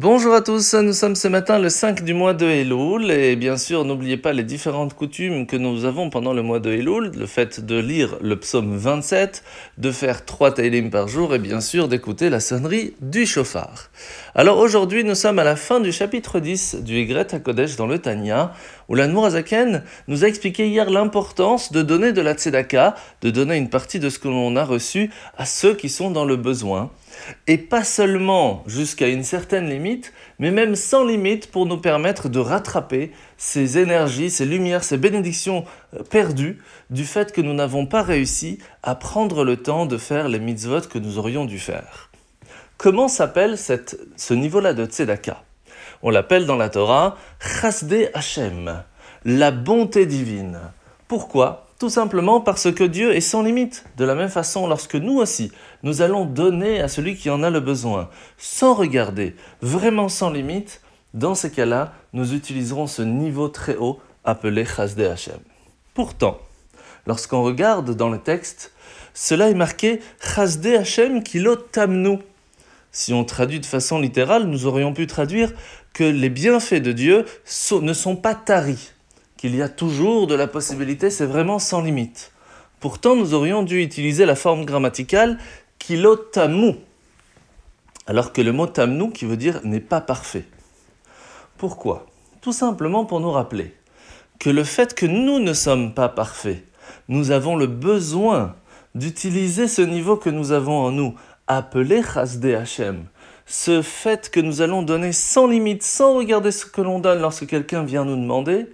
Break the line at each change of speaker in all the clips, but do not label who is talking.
Bonjour à tous, nous sommes ce matin le 5 du mois de Elul et bien sûr n'oubliez pas les différentes coutumes que nous avons pendant le mois de Elul, le fait de lire le psaume 27, de faire 3 Teilim par jour et bien sûr d'écouter la sonnerie du chauffard. Alors aujourd'hui nous sommes à la fin du chapitre 10 du Egret HaKodesh dans le Tanya où la Nourazaken nous a expliqué hier l'importance de donner de la tzedaka, de donner une partie de ce que l'on a reçu à ceux qui sont dans le besoin et pas seulement jusqu'à une certaine limite, mais même sans limite pour nous permettre de rattraper ces énergies, ces lumières, ces bénédictions euh, perdues du fait que nous n'avons pas réussi à prendre le temps de faire les mitzvot que nous aurions dû faire. Comment s'appelle ce niveau-là de tzedaka? On l'appelle dans la Torah Chasde Hashem, la bonté divine. Pourquoi? Tout simplement parce que Dieu est sans limite. De la même façon, lorsque nous aussi, nous allons donner à celui qui en a le besoin, sans regarder, vraiment sans limite, dans ces cas-là, nous utiliserons ce niveau très haut appelé Chasde Hashem. Pourtant, lorsqu'on regarde dans le texte, cela est marqué Chasde Hashem kilo tamnu. Si on traduit de façon littérale, nous aurions pu traduire que les bienfaits de Dieu ne sont pas taris qu'il y a toujours de la possibilité, c'est vraiment sans limite. Pourtant, nous aurions dû utiliser la forme grammaticale kilotamu, alors que le mot tamnu, qui veut dire n'est pas parfait. Pourquoi? Tout simplement pour nous rappeler que le fait que nous ne sommes pas parfaits, nous avons le besoin d'utiliser ce niveau que nous avons en nous, appelé Chasde. Ce fait que nous allons donner sans limite, sans regarder ce que l'on donne lorsque quelqu'un vient nous demander,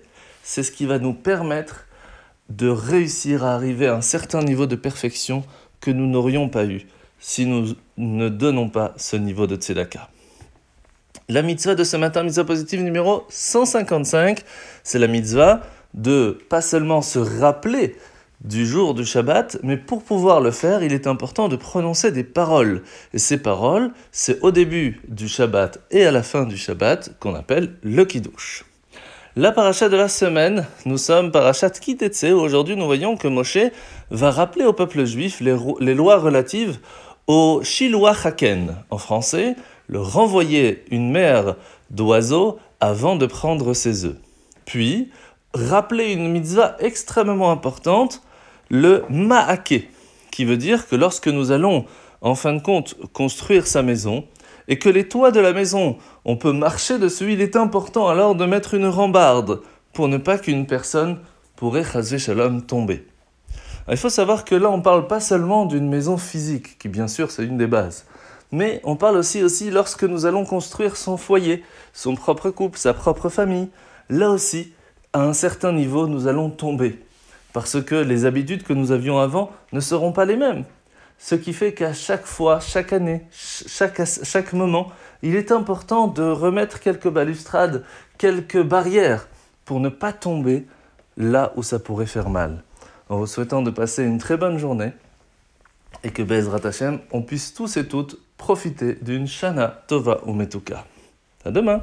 c'est ce qui va nous permettre de réussir à arriver à un certain niveau de perfection que nous n'aurions pas eu si nous ne donnons pas ce niveau de tzedaka. La mitzvah de ce matin, mitzvah positive numéro 155, c'est la mitzvah de pas seulement se rappeler du jour du Shabbat, mais pour pouvoir le faire, il est important de prononcer des paroles. Et ces paroles, c'est au début du Shabbat et à la fin du Shabbat qu'on appelle le Kiddush. La paracha de la semaine, nous sommes parachat Kitetse. Aujourd'hui, nous voyons que Moshe va rappeler au peuple juif les, lois relatives au Shiloah Haken. En français, le renvoyer une mère d'oiseaux avant de prendre ses œufs. Puis, rappeler une mitzvah extrêmement importante, le Ma'ake, qui veut dire que lorsque nous allons, en fin de compte, construire sa maison, et que les toits de la maison, on peut marcher dessus, il est important alors de mettre une rambarde pour ne pas qu'une personne pourrait chaser shalom tomber. il faut savoir que là, on ne parle pas seulement d'une maison physique, qui bien sûr c'est une des bases, mais on parle aussi, aussi lorsque nous allons construire son foyer, son propre couple, sa propre famille. Là aussi, à un certain niveau, nous allons tomber, parce que les habitudes que nous avions avant ne seront pas les mêmes. Ce qui fait qu'à chaque fois, chaque année, chaque, chaque moment, il est important de remettre quelques balustrades, quelques barrières pour ne pas tomber là où ça pourrait faire mal. En vous souhaitant de passer une très bonne journée et que Bezrat Hashem, on puisse tous et toutes profiter d'une Shana Tova ou Metuka. À demain!